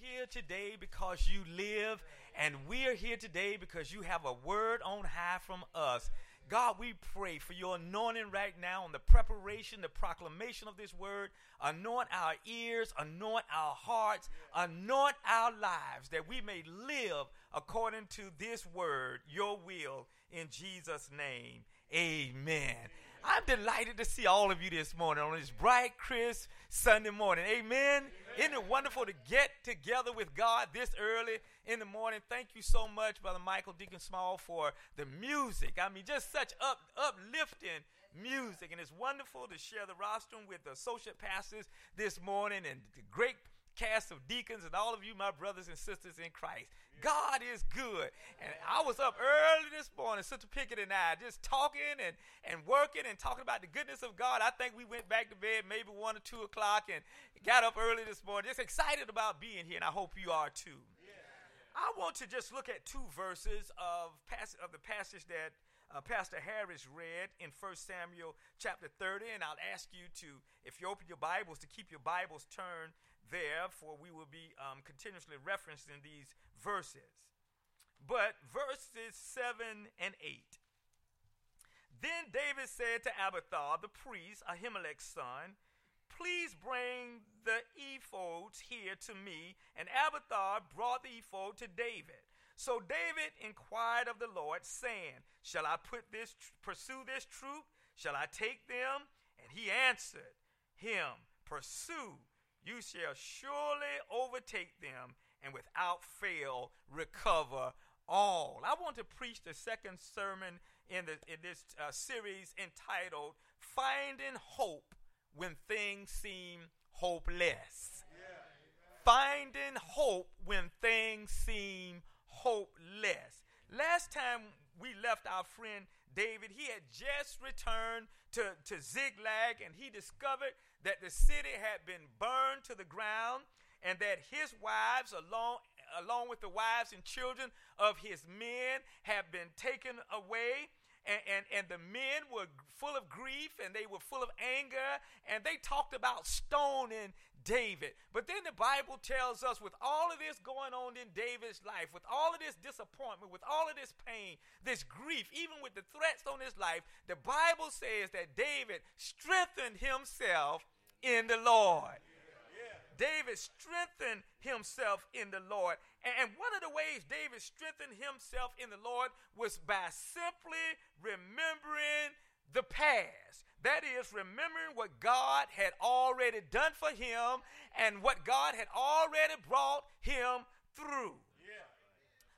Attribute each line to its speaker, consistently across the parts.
Speaker 1: here today because you live, and we are here today because you have a word on high from us. God, we pray for your anointing right now on the preparation, the proclamation of this word. Anoint our ears, anoint our hearts, anoint our lives that we may live according to this word, your will, in Jesus' name. Amen. I'm delighted to see all of you this morning on this bright, crisp Sunday morning. Amen. Amen. Isn't it wonderful to get together with God this early in the morning? Thank you so much, Brother Michael Deacon Small, for the music. I mean, just such up uplifting music. And it's wonderful to share the rostrum with the associate pastors this morning and the great cast of deacons and all of you, my brothers and sisters in Christ. God is good. And I was up early this morning, Sister Pickett and I, just talking and, and working and talking about the goodness of God. I think we went back to bed maybe 1 or 2 o'clock and got up early this morning, just excited about being here, and I hope you are too. I want to just look at two verses of, pass- of the passage that uh, Pastor Harris read in 1 Samuel chapter 30, and I'll ask you to, if you open your Bibles, to keep your Bibles turned there, for we will be um, continuously referencing these verses. But verses 7 and 8. Then David said to Abiathar, the priest, Ahimelech's son, Please bring the ephods here to me. And Abiathar brought the ephod to David. So David inquired of the Lord, saying, Shall I put this pursue this troop? Shall I take them? And he answered him, Pursue you shall surely overtake them and without fail recover all. I want to preach the second sermon in, the, in this uh, series entitled Finding Hope When Things Seem Hopeless. Yeah. Finding hope when things seem hopeless. Last time we left our friend David, he had just returned to, to Ziklag and he discovered that the city had been burned to the ground and that his wives, along, along with the wives and children of his men, have been taken away. And, and, and the men were full of grief and they were full of anger and they talked about stoning David. But then the Bible tells us, with all of this going on in David's life, with all of this disappointment, with all of this pain, this grief, even with the threats on his life, the Bible says that David strengthened himself in the Lord. David strengthened himself in the Lord. And one of the ways David strengthened himself in the Lord was by simply remembering the past. That is, remembering what God had already done for him and what God had already brought him through.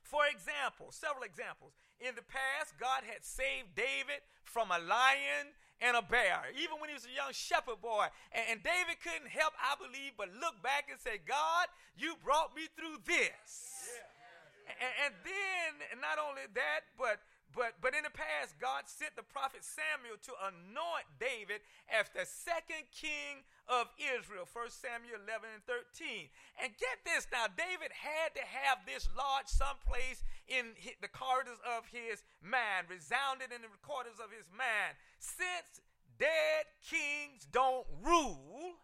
Speaker 1: For example, several examples. In the past, God had saved David from a lion and a bear, even when he was a young shepherd boy. And, and David couldn't help, I believe, but look back and say, God, you brought me through this. Yeah. And, and then, not only that, but but, but in the past, God sent the prophet Samuel to anoint David as the second king of Israel. 1 Samuel 11 and 13. And get this now, David had to have this lodge someplace in the corridors of his mind, resounded in the corridors of his mind. Since dead kings don't rule,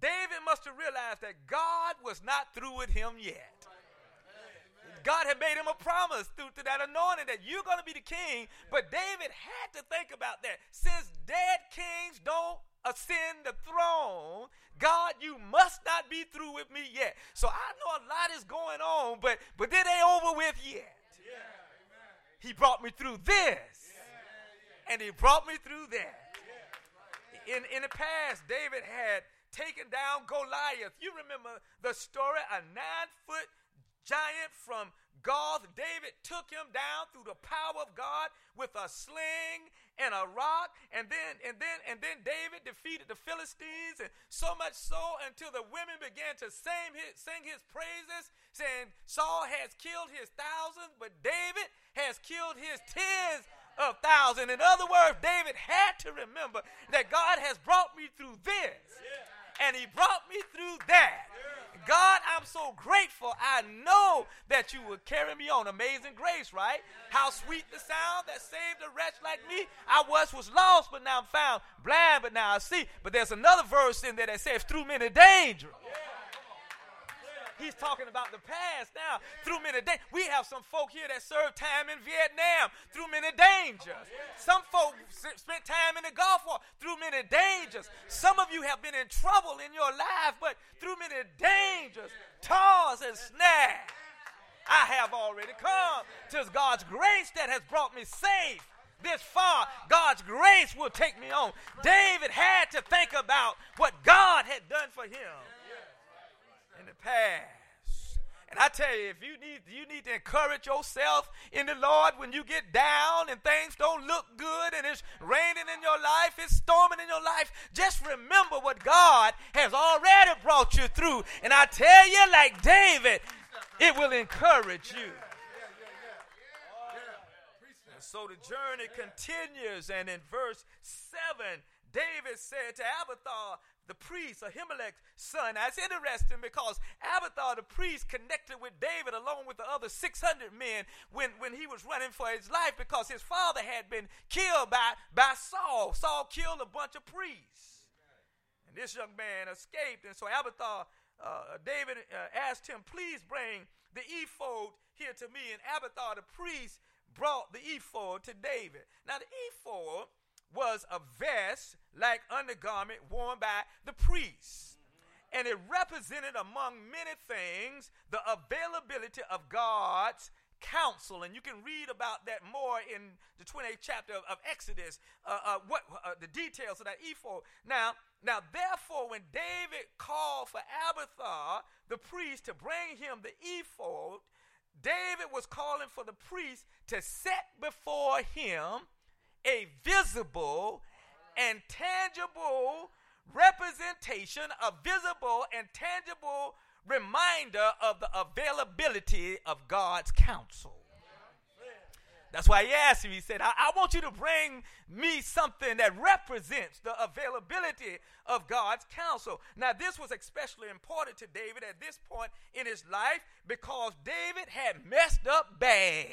Speaker 1: David must have realized that God was not through with him yet. God had made him a promise through, through that anointing that you're going to be the king. But David had to think about that. Since dead kings don't ascend the throne, God, you must not be through with me yet. So I know a lot is going on, but but it ain't over with yet. He brought me through this, and he brought me through that. In in the past, David had taken down Goliath. You remember the story? A nine foot giant from Gath, David took him down through the power of God with a sling and a rock, and then and then and then David defeated the Philistines, and so much so until the women began to sing his, sing his praises, saying Saul has killed his thousands, but David has killed his tens of thousands. In other words, David had to remember that God has brought me through this, and He brought me through that. God, I'm so grateful. I know that you would carry me on. Amazing grace, right? How sweet the sound that saved a wretch like me. I was was lost, but now I'm found. Blind, but now I see. But there's another verse in there that says, through many dangers. He's talking about the past now. Through many days. We have some folk here that served time in Vietnam through many dangers. Some folk spent time in the Gulf War through many dangers. Some of you have been in trouble in your life, but through many dangers, toils and snares. I have already come. Tis God's grace that has brought me safe this far. God's grace will take me on. David had to think about what God had done for him in the past. And I tell you, if you need you need to encourage yourself in the Lord when you get down and things don't look good and it's raining in your life, it's storming in your life, just remember what God has already brought you through. And I tell you, like David, it will encourage you. And so the journey continues, and in verse 7, David said to Abiathar, the priest, Ahimelech's son. That's interesting because Abiathar, the priest, connected with David along with the other 600 men when, when he was running for his life because his father had been killed by, by Saul. Saul killed a bunch of priests. And this young man escaped. And so Abiathar, uh, David uh, asked him, please bring the ephod here to me. And Abiathar, the priest, brought the ephod to David. Now, the ephod was a vest like undergarment worn by the priests. And it represented, among many things, the availability of God's counsel. And you can read about that more in the 28th chapter of, of Exodus, uh, uh, what uh, the details of that ephod. Now, now, therefore, when David called for Abiathar, the priest, to bring him the ephod, David was calling for the priest to set before him a visible and tangible representation, a visible and tangible reminder of the availability of God's counsel. That's why he asked him, he said, I, I, want you to bring me something that represents the availability of God's counsel. Now, this was especially important to David at this point in his life because David had messed up bad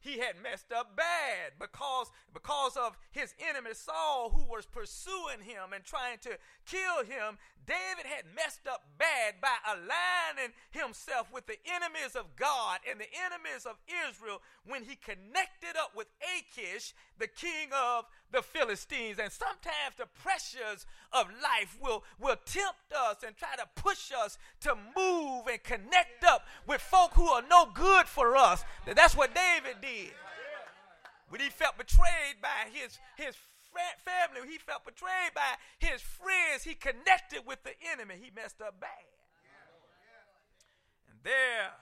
Speaker 1: he had messed up bad because, because of his enemy Saul, who was pursuing him and trying to kill him. David had messed up bad by aligning himself with the enemies of God and the enemies of Israel when he connected up with Achish, the king of the Philistines. And sometimes the pressures of life will, will tempt us and try to push us to move and connect up with folk who are no good for us. That's what David did. When he felt betrayed by his, his family, he felt betrayed by his friends, he connected with the enemy. He messed up bad. And there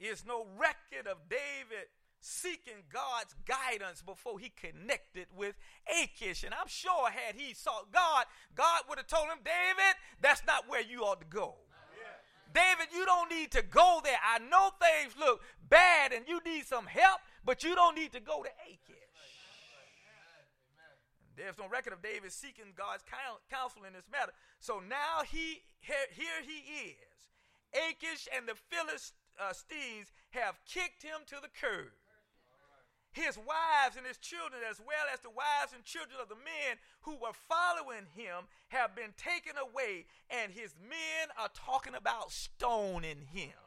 Speaker 1: is no record of David seeking God's guidance before he connected with Achish. And I'm sure had he sought God, God would have told him, David, that's not where you ought to go. David, you don't need to go there. I know things look bad and you need some help, but you don't need to go to Achish. There's no record of David seeking God's counsel in this matter. So now he here, he is. Achish and the Philistines uh, have kicked him to the curb. His wives and his children, as well as the wives and children of the men who were following him, have been taken away, and his men are talking about stoning him.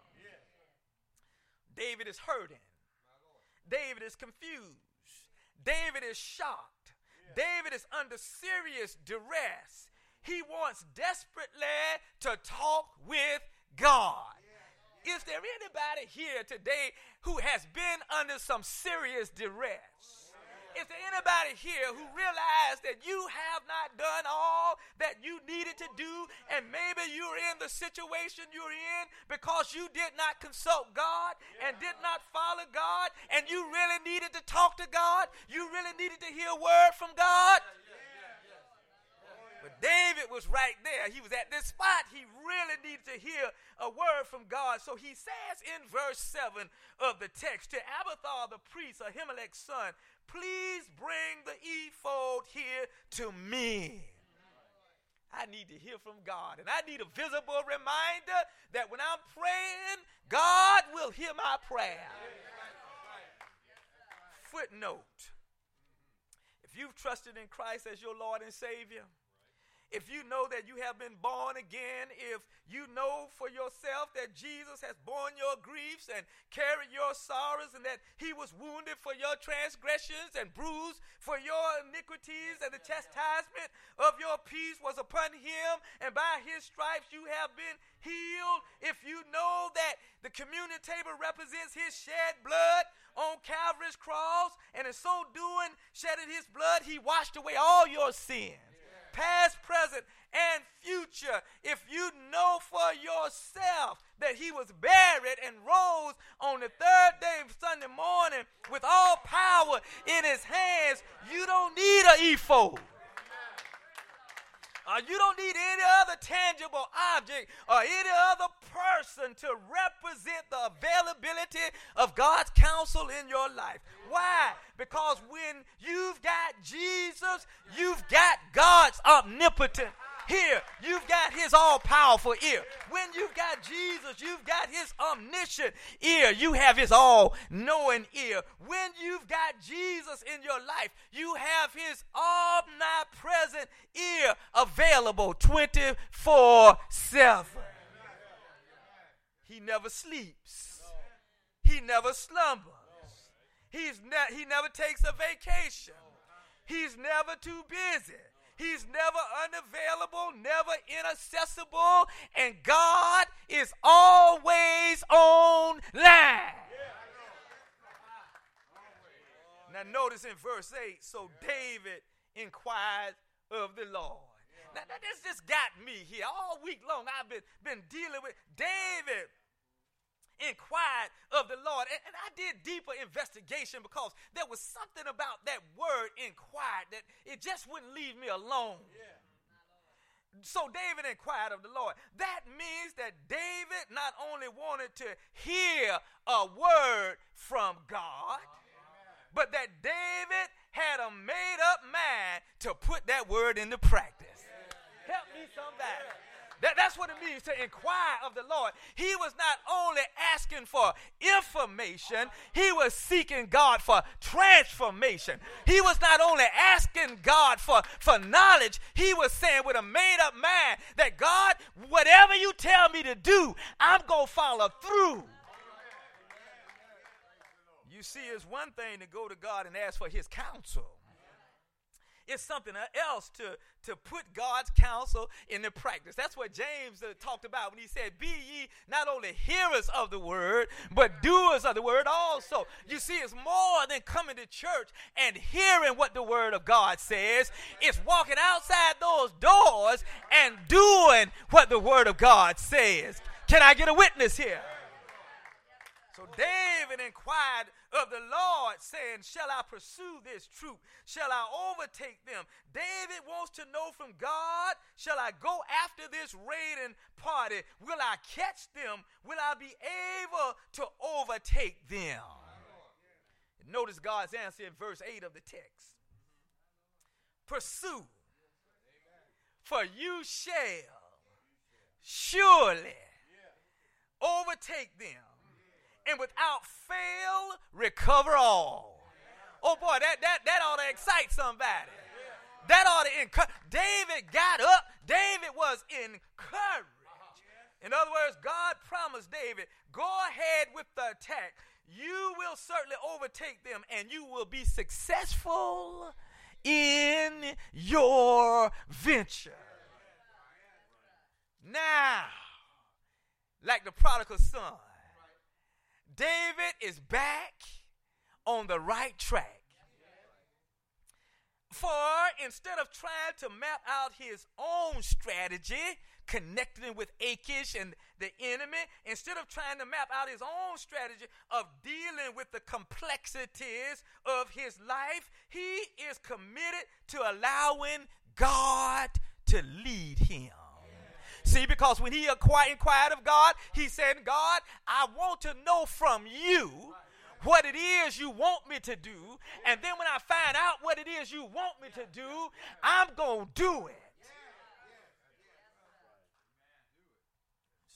Speaker 1: David is hurting. David is confused. David is shocked. Yeah. David is under serious duress. He wants desperately to talk with God. Is there anybody here today who has been under some serious duress? Is there anybody here who realized that you have not done all that you needed to do, and maybe you're in the situation you're in because you did not consult God and did not follow God, and you really needed to talk to God? You really needed to hear a word from God? But David was right there. He was at this spot. He really needed to hear a word from God. So he says in verse 7 of the text to Abiathar the priest, Ahimelech's son, please bring the ephod here to me. I need to hear from God. And I need a visible reminder that when I'm praying, God will hear my prayer. Footnote If you've trusted in Christ as your Lord and Savior, if you know that you have been born again, if you know for yourself that Jesus has borne your griefs and carried your sorrows, and that he was wounded for your transgressions and bruised for your iniquities, and the chastisement of your peace was upon him, and by his stripes you have been healed. If you know that the communion table represents his shed blood on Calvary's cross, and in so doing, shedding his blood, he washed away all your sins past, present, and future. If you know for yourself that he was buried and rose on the third day of Sunday morning with all power in his hands, you don't need an ephod. Uh, you don't need any other tangible object or any other person to represent the availability of God's counsel in your life. Why? Because when you've got Jesus, you've got God's omnipotent here. You've got his all powerful ear. When you've got Jesus, you've got his omniscient ear. You have his all knowing ear. When you've got Jesus in your life, you have his omnipresent ear available 24 7. He never sleeps, he never slumbers. He's ne- he never takes a vacation. He's never too busy. He's never unavailable, never inaccessible, and God is always online. Now, notice in verse 8 so David inquired of the Lord. Now, now, this just got me here. All week long, I've been, been dealing with David inquired of the Lord. And, and, I did deeper investigation because there was something about that word inquired that it just wouldn't leave me alone. Yeah. So David inquired of the Lord. That means that David not only wanted to hear a word from God, but that David had a made up mind to put that word into practice. Help me somebody. That, that's what it means to inquire of the Lord. He was not only asking for information, he was seeking God for transformation. He was not only asking God for, for knowledge, he was saying with a made up mind that God, whatever you tell me to do, I'm going to follow through. You see, it's one thing to go to God and ask for his counsel. It's something else to, to put God's counsel into practice. That's what James uh, talked about when he said, Be ye not only hearers of the word, but doers of the word also. You see, it's more than coming to church and hearing what the word of God says, it's walking outside those doors and doing what the word of God says. Can I get a witness here? So David inquired of the Lord, saying, Shall I pursue this troop? Shall I overtake them? David wants to know from God, Shall I go after this raiding party? Will I catch them? Will I be able to overtake them? Notice God's answer in verse 8 of the text Pursue, for you shall surely overtake them and without fail recover all. Oh boy, that that that ought to excite somebody. That ought to encourage. David got up. David was encouraged. In other words, God promised David, go ahead with the attack. You will certainly overtake them and you will be successful in your venture. Now, like the prodigal son, David is back on the right track. For instead of trying to map out his own strategy, connecting with Achish and the enemy, instead of trying to map out his own strategy of dealing with the complexities of his life, he is committed to allowing God to lead him. See, because when he inquired of God, he said, God, I want to know from you what it is you want me to do. And then when I find out what it is you want me to do, I'm going to do it.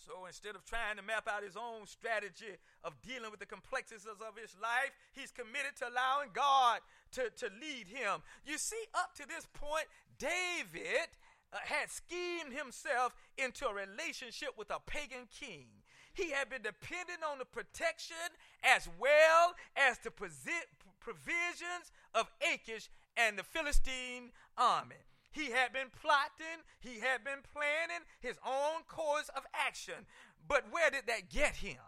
Speaker 1: So instead of trying to map out his own strategy of dealing with the complexities of his life, he's committed to allowing God to, to lead him. You see, up to this point, David uh, had schemed himself into a relationship with a pagan king. He had been dependent on the protection as well as the provisions of Achish and the Philistine army. He had been plotting, he had been planning his own course of action. But where did that get him?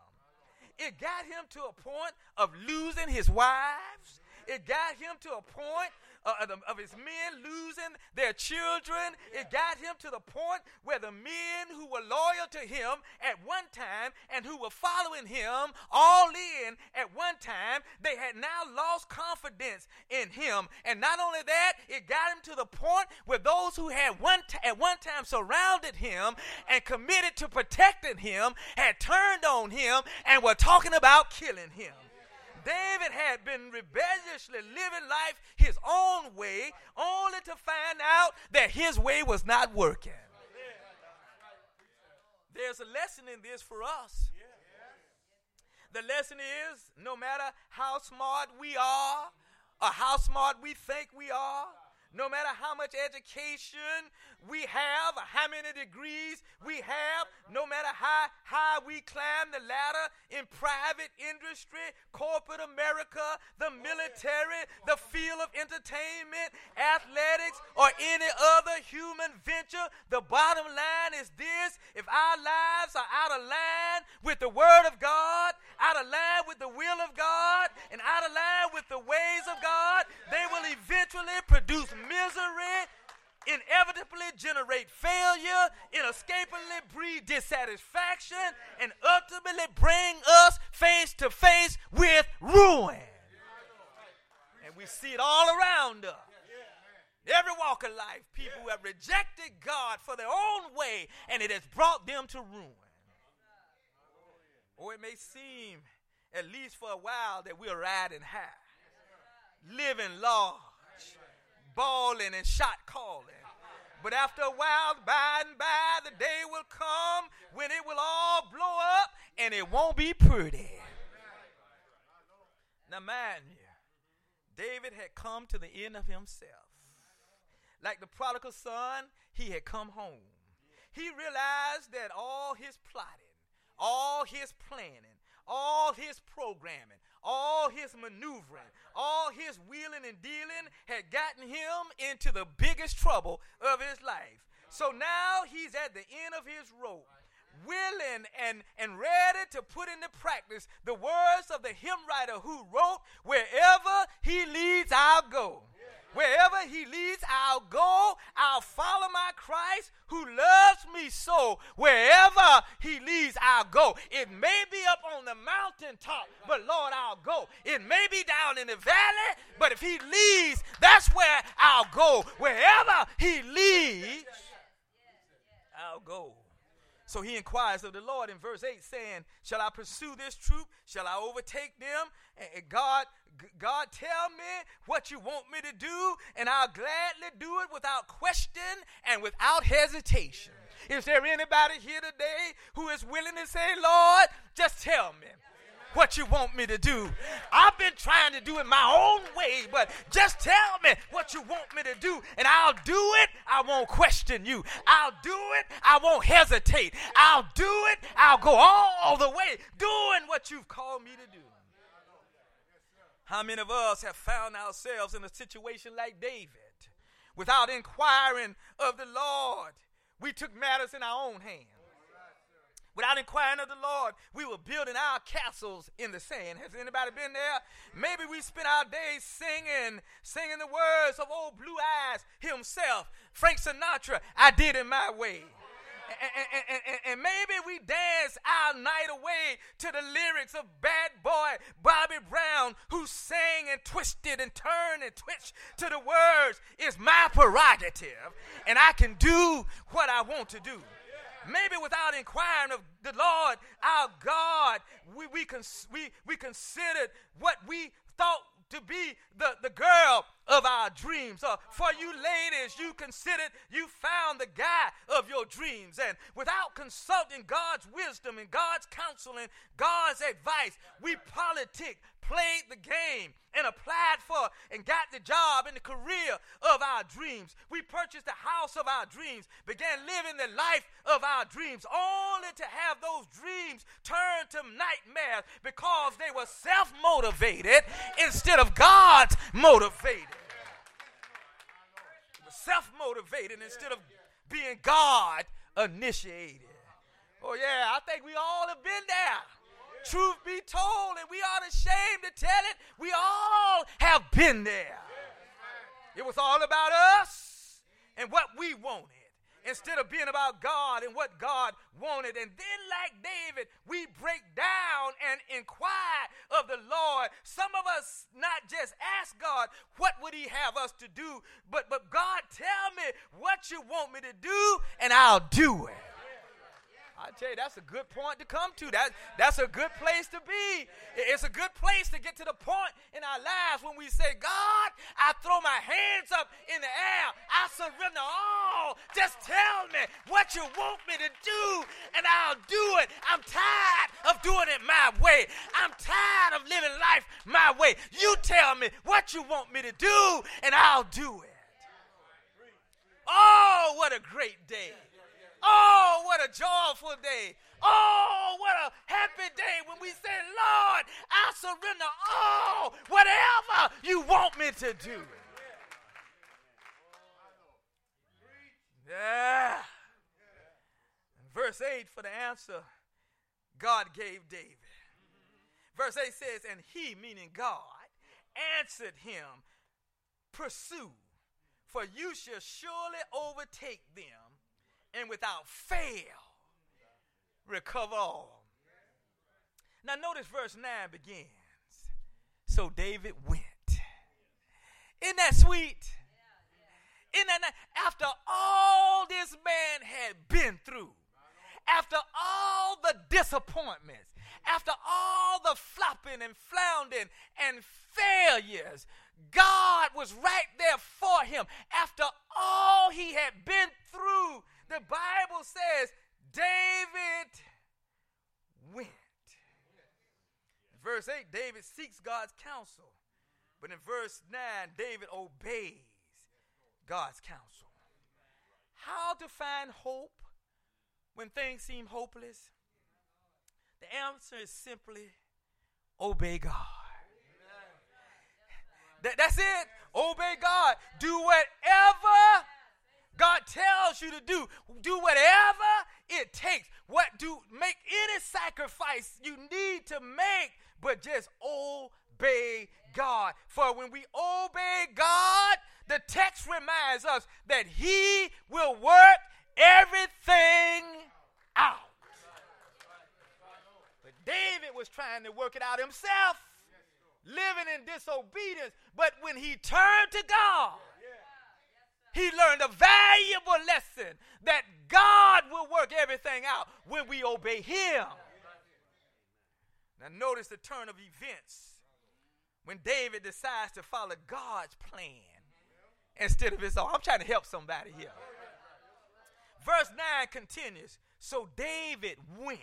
Speaker 1: It got him to a point of losing his wives. It got him to a point uh, of his men losing their children. It got him to the point where the men who were loyal to him at one time and who were following him all in at one time, they had now lost confidence in him. And not only that, it got him to the point where those who had one t- at one time surrounded him and committed to protecting him had turned on him and were talking about killing him. David had been rebelliously living life his own way, only to find out that his way was not working. There's a lesson in this for us. The lesson is no matter how smart we are or how smart we think we are, no matter how much education we have, how many degrees we have, no matter how high we climb the ladder in private industry, corporate America, the military, the field of entertainment, athletics, or any other human venture, the bottom line is this. If our lives are out of line with the Word of God, out of line with the will of God, and out of line with the ways of God, they will eventually produce misery inevitably generate failure, inescapably breed dissatisfaction, and ultimately bring us face to face with ruin. And we see it all around us. Every walk of life, people who have rejected God for their own way, and it has brought them to ruin. Or it may seem, at least for a while, that we're riding high, living large, balling and shot calling. But after a while, by and by, the day will come when it will all blow up and it won't be pretty. Now, mind you, David had come to the end of himself. Like the prodigal son, he had come home. He realized that all his plotting, all his planning, all his programming, all his maneuvering, all his wheeling and dealing had gotten him into the biggest trouble of his life. So now he's at the end of his rope, willing and, and ready to put into practice the words of the hymn writer who wrote, Wherever he leads, I'll go. Wherever he leads, I'll go. I'll follow my Christ who loves me so. Wherever he leads, I'll go. It may be up on the mountaintop, but Lord, I'll go. It may be down in the valley, but if he leads, that's where I'll go. Wherever he leads, I'll go. So he inquires of the Lord in verse 8, saying, Shall I pursue this troop? Shall I overtake them? And God God, tell me what you want me to do, and I'll gladly do it without question and without hesitation. Is there anybody here today who is willing to say, Lord, just tell me? What you want me to do. I've been trying to do it my own way, but just tell me what you want me to do, and I'll do it. I won't question you. I'll do it. I won't hesitate. I'll do it. I'll go all the way doing what you've called me to do. How many of us have found ourselves in a situation like David? Without inquiring of the Lord, we took matters in our own hands. Without inquiring of the Lord, we were building our castles in the sand. Has anybody been there? Maybe we spent our days singing, singing the words of old Blue Eyes himself, Frank Sinatra, I did it my way and, and, and, maybe we dance our night away to the lyrics of bad boy Bobby Brown, who sang and twisted and turned and twitched to the words, It's my prerogative, and I can do what I want to do. Maybe without inquiring of the Lord, our God, we, we, cons- we, we considered what we thought to be the, the girl of our dreams. Uh, for you ladies, you considered you found the guy of your dreams. And without consulting God's wisdom and God's counsel and God's advice, we politic, played the game and applied for and got the job and the career our dreams. We purchased the house of our dreams, began living the life of our dreams, only to have those dreams turn to nightmares because they were self motivated instead of God's motivated. Self motivated instead of being God initiated. Oh, yeah, I think we all have been there. Truth be told, and we aren't ashamed to tell it, we all have been there. It was all about us and what we wanted instead of being about God and what God wanted. And then, like David, we break down and inquire of the Lord. Some of us not just ask God, what would He have us to do, but, but God, tell me what you want me to do, and I'll do it. I tell you, that's a good point to come to. That, that's a good place to be. It's a good place to get to the point in our lives when we say, God, I throw my hands up in the air. I surrender all. Just tell me what you want me to do, and I'll do it. I'm tired of doing it my way. I'm tired of living life my way. You tell me what you want me to do, and I'll do it. Oh, what a great day. Oh, what a joyful day. Oh, what a happy day when we say, Lord, I surrender all, whatever you want me to do. Yeah. Verse 8 for the answer God gave David. Verse 8 says, And he, meaning God, answered him, Pursue, for you shall surely overtake them and without fail recover all. Now, notice verse 9 begins. So David went. Isn't that sweet? Isn't that after all this man had been through, after all the disappointments, after all the flopping and floundering and failures, God was right there for him. After all he had been through, the Bible says David went. Verse 8, David seeks God's counsel. But in verse 9, David obeys God's counsel. How to find hope when things seem hopeless? The answer is simply obey God. That, that's it. Obey God. Do whatever God tells you to do. Do whatever it takes. What do make any sacrifice you need to make, but just obey God. For when we obey God, the text reminds us that He will work everything out. But David was trying to work it out himself, living in disobedience. But when he turned to God, he learned a valuable lesson that God will work everything out when we obey Him. Now, notice the turn of events when David decides to follow God's plan instead of his own. I'm trying to help somebody here. Verse 9 continues So David went.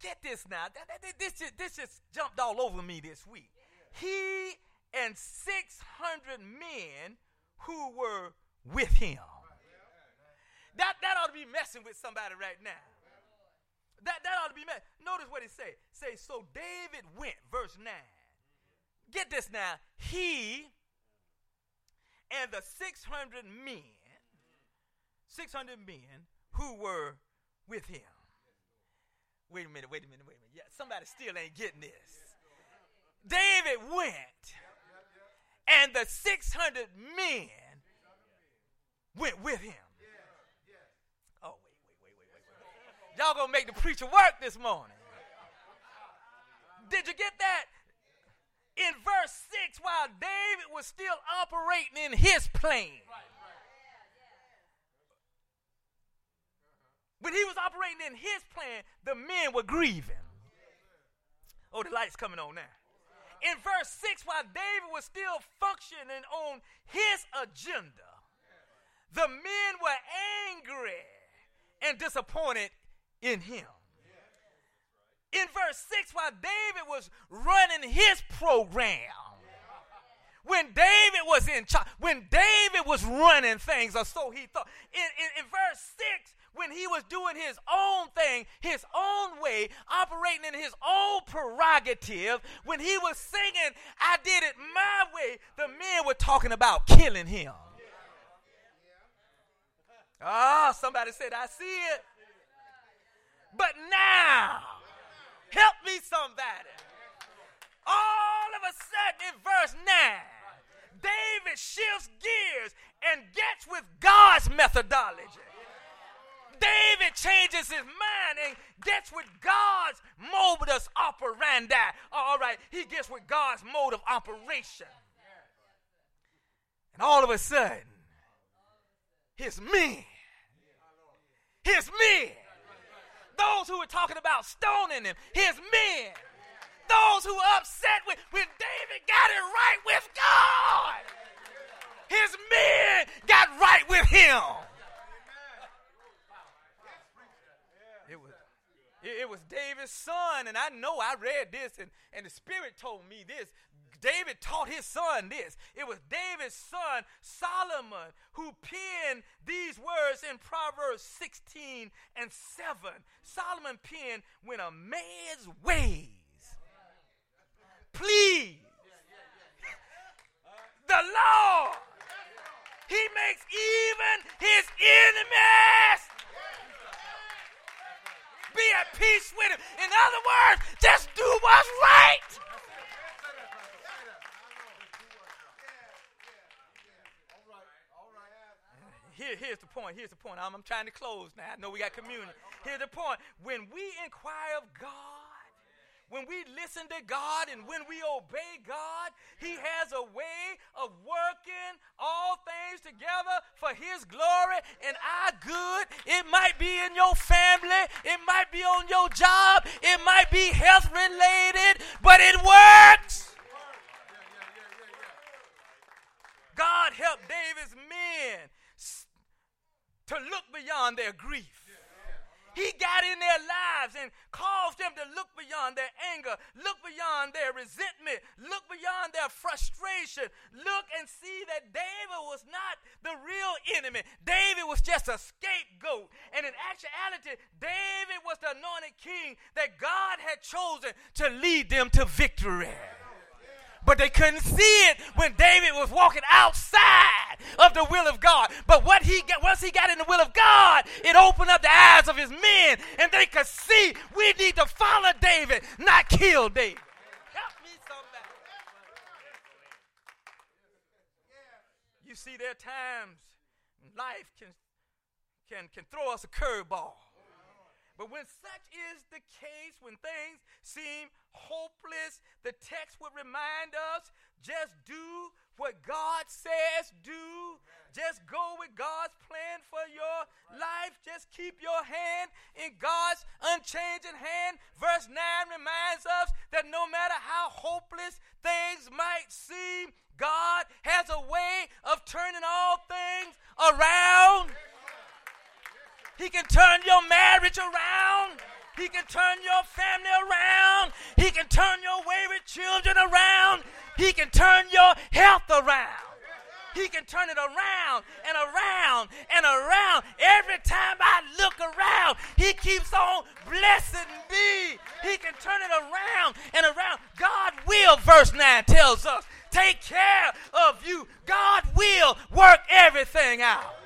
Speaker 1: Get this now. This just, this just jumped all over me this week. He and 600 men who were with him. That, that ought to be messing with somebody right now. That, that ought to be messing. Notice what he say. Say, so David went, verse 9. Get this now. He and the 600 men, 600 men who were with him. Wait a minute, wait a minute, wait a minute. Yeah, somebody still ain't getting this. David went and the 600 men went with him. Oh, wait, wait, wait, wait, wait. Y'all gonna make the preacher work this morning. Did you get that? In verse 6, while David was still operating in his plan, when he was operating in his plan, the men were grieving. Oh, the light's coming on now. In verse 6, while David was still functioning on his agenda, the men were angry and disappointed in him. In verse 6, while David was running his program, when David was in charge, when David was running things, or so he thought. In, in, in, verse 6, when he was doing his own thing, his own way, operating in his own prerogative, when he was singing, I did it my way, the men were talking about killing him. Ah, oh, somebody said, I see it. But now, help me, somebody. All of a sudden, in verse 9, David shifts gears and gets with God's methodology. David changes his mind and gets with God's modus operandi. All right, he gets with God's mode of operation. And all of a sudden, his men, his men, those who were talking about stoning him, his men, those who were upset with when David got it right with God. His men got right with him. It was, it was David's son, and I know I read this, and, and the Spirit told me this. David taught his son this. It was David's son, Solomon, who penned these words in Proverbs 16 and 7. Solomon penned, When a man's ways please the Lord. He makes even his enemies be at peace with him. In other words, just do what's right. Here, here's the point. Here's the point. I'm, I'm trying to close now. I know we got communion. Here's the point. When we inquire of God, when we listen to God and when we obey God, He has a way of working all things together for His glory and our good. It might be in your family, it might be on your job, it might be health related, but it works. God helped David's men to look beyond their grief he got in their lives and caused them to look beyond their anger, look beyond their resentment, look beyond their frustration, look and see that David was not the real enemy. David was just a scapegoat. And in actuality, David was the anointed king that God had chosen to lead them to victory but they couldn't see it when David was walking outside of the will of God. But what he got, once he got in the will of God, it opened up the eyes of his men, and they could see we need to follow David, not kill David. Help me, somebody. You see, there are times life can can can throw us a curveball. But when such is the case, when things seem the text would remind us just do what God says do. Just go with God's plan for your life. Just keep your hand in God's unchanging hand. Verse 9 reminds us that no matter how hopeless things might seem, God has a way of turning all things around. He can turn your marriage around. He can turn your family around. He can turn your wayward children around. He can turn your health around. He can turn it around and around and around. Every time I look around, He keeps on blessing me. He can turn it around and around. God will, verse 9 tells us, take care of you. God will work everything out.